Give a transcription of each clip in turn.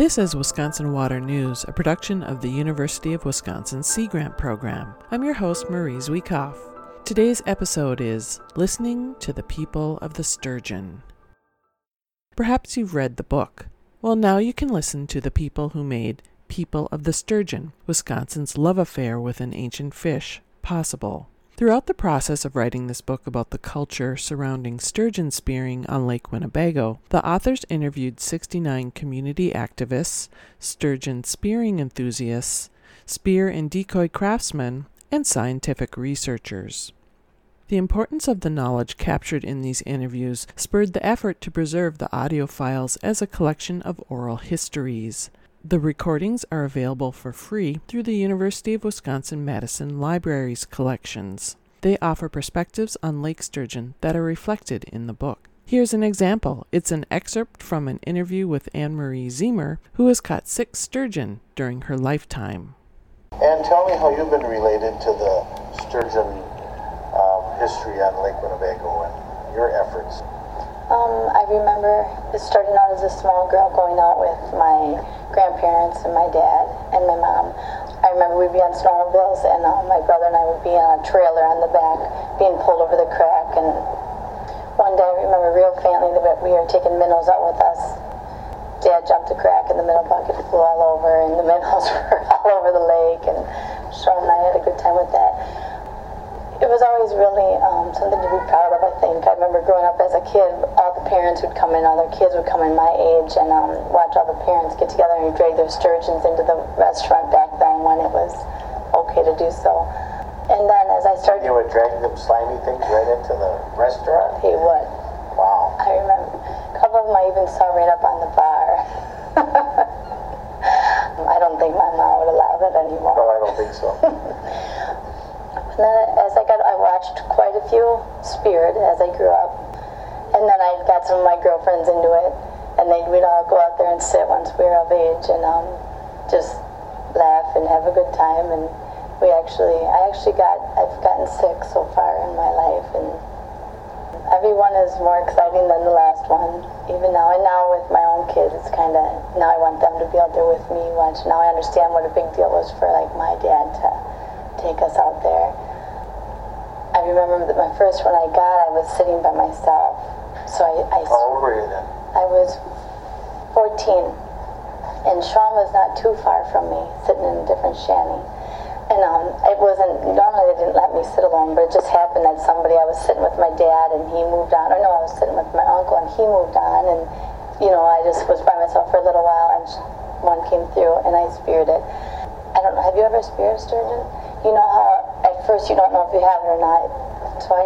This is Wisconsin Water News, a production of the University of Wisconsin Sea Grant Program. I'm your host, Marie Zhuikov. Today's episode is Listening to the People of the Sturgeon. Perhaps you've read the book. Well, now you can listen to the people who made People of the Sturgeon, Wisconsin's love affair with an ancient fish, possible. Throughout the process of writing this book about the culture surrounding sturgeon spearing on Lake Winnebago, the authors interviewed 69 community activists, sturgeon spearing enthusiasts, spear and decoy craftsmen, and scientific researchers. The importance of the knowledge captured in these interviews spurred the effort to preserve the audio files as a collection of oral histories. The recordings are available for free through the University of Wisconsin Madison Library's collections. They offer perspectives on lake sturgeon that are reflected in the book. Here's an example. It's an excerpt from an interview with Anne Marie Ziemer, who has caught six sturgeon during her lifetime. And tell me how you've been related to the sturgeon um, history on Lake Winnebago and your efforts. Um, I remember starting out as a small girl going out with my grandparents and my dad and my mom. I remember we'd be on snowmobiles and uh, my brother and I would be on a trailer on the back being pulled over the crack. And one day I remember real faintly that we were taking minnows out with us. Dad jumped a crack and the minnow bucket flew all over and the minnows were all over the lake and Sean and I had a good time with that it was always really um, something to be proud of, I think. I remember growing up as a kid, all the parents would come in, all other kids would come in my age and um, watch all the parents get together and drag their sturgeons into the restaurant back then when it was okay to do so. And then as I started... You would drag them slimy things right into the restaurant? He would. Wow. I remember. A couple of them I even saw right up on the bar. I don't think my mom would allow that anymore. No, I don't think so. And then as I got, I watched quite a few speared as I grew up. And then I got some of my girlfriends into it. And they, we'd all go out there and sit once we were of age and um, just laugh and have a good time. And we actually, I actually got, I've gotten sick so far in my life. And everyone is more exciting than the last one, even now. And now with my own kids, it's kind of, now I want them to be out there with me. Watch. Now I understand what a big deal was for like my dad to take us out there. I remember that my first one I got, I was sitting by myself. So I, I How old were you then? I was 14, and Sean was not too far from me, sitting in a different shanty. And um, it wasn't normally they didn't let me sit alone, but it just happened that somebody I was sitting with my dad and he moved on. Or no, I was sitting with my uncle and he moved on, and you know I just was by myself for a little while, and one came through and I speared it. I don't know. Have you ever speared a sturgeon? You know how at first you don't know if you have it or not. So I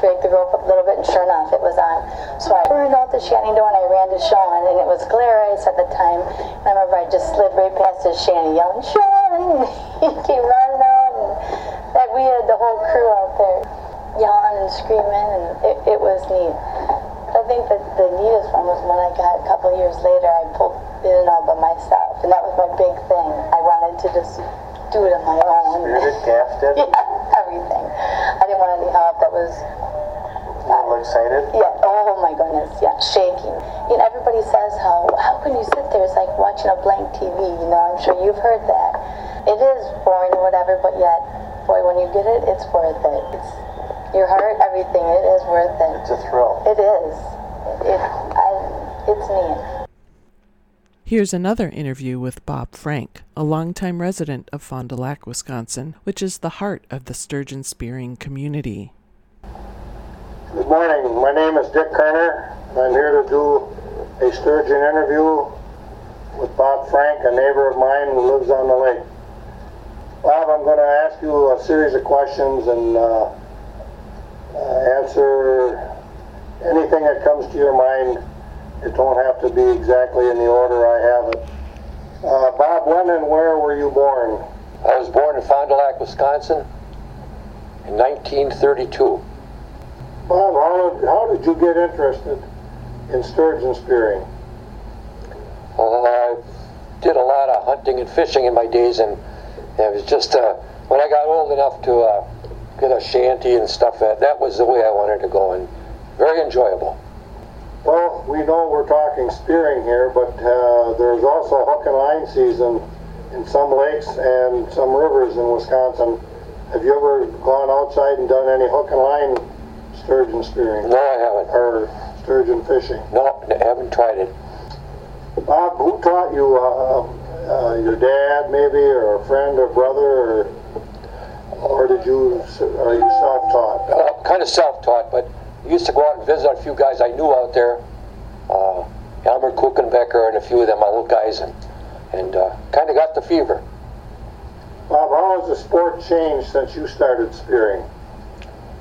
dragged the rope up a little bit, and sure enough, it was on. So I turned out the shanty door and I ran to Sean, and it was glare ice at the time. And I remember I just slid right past his shanty, yelling, "Sean!" he came running out, and that we had the whole crew out there yelling and screaming, and it, it was neat. I think that the neatest one was when I got a couple of years later. I pulled it all by myself, and that was my big thing. I wanted to just do it on my own. Gaffed it? Yeah. I didn't want any help. That was A little excited? yeah. Oh my goodness. Yeah, shaking. You know, everybody says how how can you sit there? It's like watching a blank TV. You know, I'm sure you've heard that. It is boring or whatever, but yet, boy, when you get it, it's worth it. It's your heart, everything. It is worth it. It's a thrill. It is. It. I. It's neat. Here's another interview with Bob Frank, a longtime resident of Fond du Lac, Wisconsin, which is the heart of the sturgeon spearing community. Good morning. My name is Dick Kerner. I'm here to do a sturgeon interview with Bob Frank, a neighbor of mine who lives on the lake. Bob, I'm going to ask you a series of questions and uh, uh, answer anything that comes to your mind. It don't have to be exactly in the order I have it. Uh, Bob, when and where were you born? I was born in Fond du Lac, Wisconsin in 1932. Bob, how, how did you get interested in sturgeon spearing? Uh, I did a lot of hunting and fishing in my days, and it was just uh, when I got old enough to uh, get a shanty and stuff, that, that was the way I wanted to go, and very enjoyable. Well, we know we're talking spearing here, but uh, there's also hook and line season in some lakes and some rivers in Wisconsin. Have you ever gone outside and done any hook and line sturgeon spearing No, I haven't. or sturgeon fishing? No, I haven't tried it. Bob, who taught you? Uh, uh, your dad, maybe, or a friend or brother, or or did you? Are you self-taught? Uh, kind of self-taught, but I used to go out and visit a few guys I knew out there. Uh, Elmer Kuchenbecker and a few of them my old guys, and and uh, kind of got the fever. Bob, how has the sport changed since you started spearing?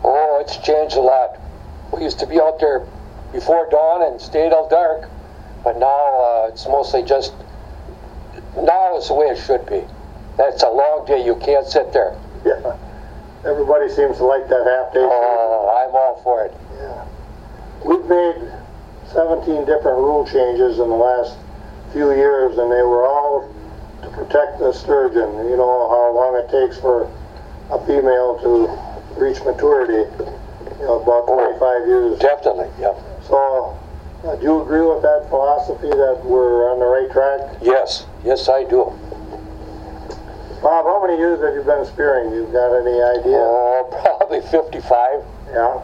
Oh, it's changed a lot. We used to be out there before dawn and stay till dark, but now uh, it's mostly just. Now is the way it should be. That's a long day. You can't sit there. Yeah. Everybody seems to like that half day. Oh, I'm all for it. Yeah. We've made 17 different rule changes in the last few years, and they were all to protect the sturgeon. You know how long it takes for a female to reach maturity. You know, about 25 years. Definitely, yeah. So, uh, do you agree with that philosophy that we're on the right track? Yes, yes, I do. Bob, how many years have you been spearing? You got any idea? Oh, probably 55. Yeah.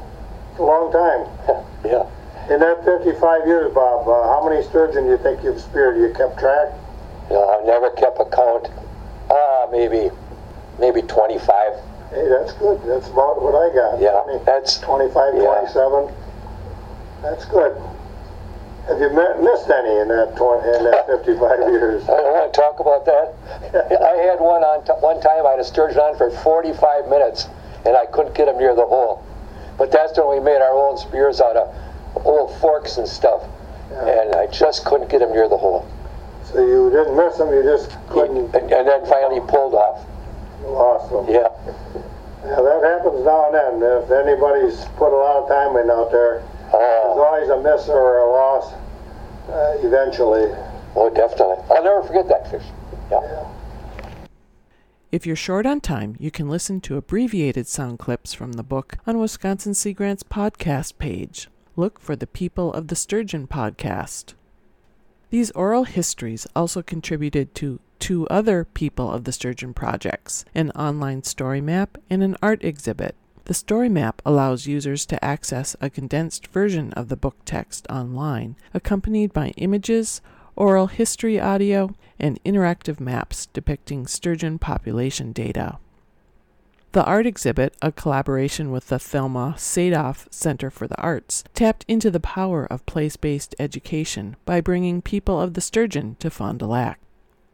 It's a long time. yeah. In that 55 years, Bob, uh, how many sturgeon do you think you've speared? You kept track? No, I've never kept a count. Ah, maybe, maybe 25. Hey, that's good. That's about what I got. Yeah, 20, that's 25, yeah. 27. That's good. Have you met, missed any in that 20, in that 55 years? I don't want to talk about that. I had one on t- one time. I had a sturgeon on for 45 minutes, and I couldn't get him near the hole. But that's when we made our own spears out of old forks and stuff, and I just couldn't get him near the hole. So you didn't miss them, you just couldn't And, and then finally pulled off. them. Yeah. Yeah, that happens now and then. If anybody's put a lot of time in out there, there's Oh, always a miss or a loss uh, eventually. oh, definitely. I'll never forget that fish. Yeah. If you're short on time, you can listen to abbreviated sound clips from the book on Wisconsin Sea Grant's podcast page. Look for the People of the Sturgeon podcast. These oral histories also contributed to two other People of the Sturgeon projects an online story map and an art exhibit. The story map allows users to access a condensed version of the book text online, accompanied by images, oral history audio, and interactive maps depicting sturgeon population data. The art exhibit, a collaboration with the Thelma Sadoff Center for the Arts, tapped into the power of place based education by bringing people of the sturgeon to Fond du Lac.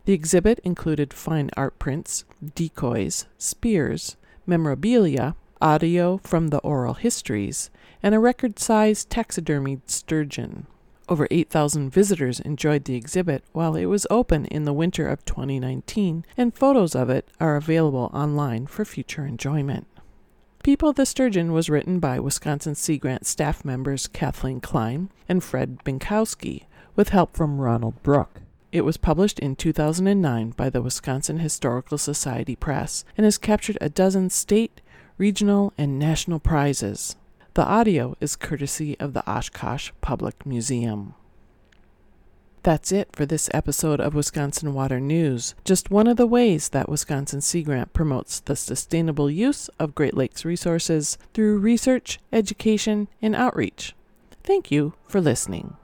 The exhibit included fine art prints, decoys, spears, memorabilia, audio from the oral histories, and a record sized taxidermied sturgeon. Over 8,000 visitors enjoyed the exhibit while it was open in the winter of 2019, and photos of it are available online for future enjoyment. People the Sturgeon was written by Wisconsin Sea Grant staff members Kathleen Kline and Fred Binkowski, with help from Ronald Bruch. It was published in 2009 by the Wisconsin Historical Society Press and has captured a dozen state, regional, and national prizes. The audio is courtesy of the Oshkosh Public Museum. That's it for this episode of Wisconsin Water News. Just one of the ways that Wisconsin Sea Grant promotes the sustainable use of Great Lakes resources through research, education, and outreach. Thank you for listening.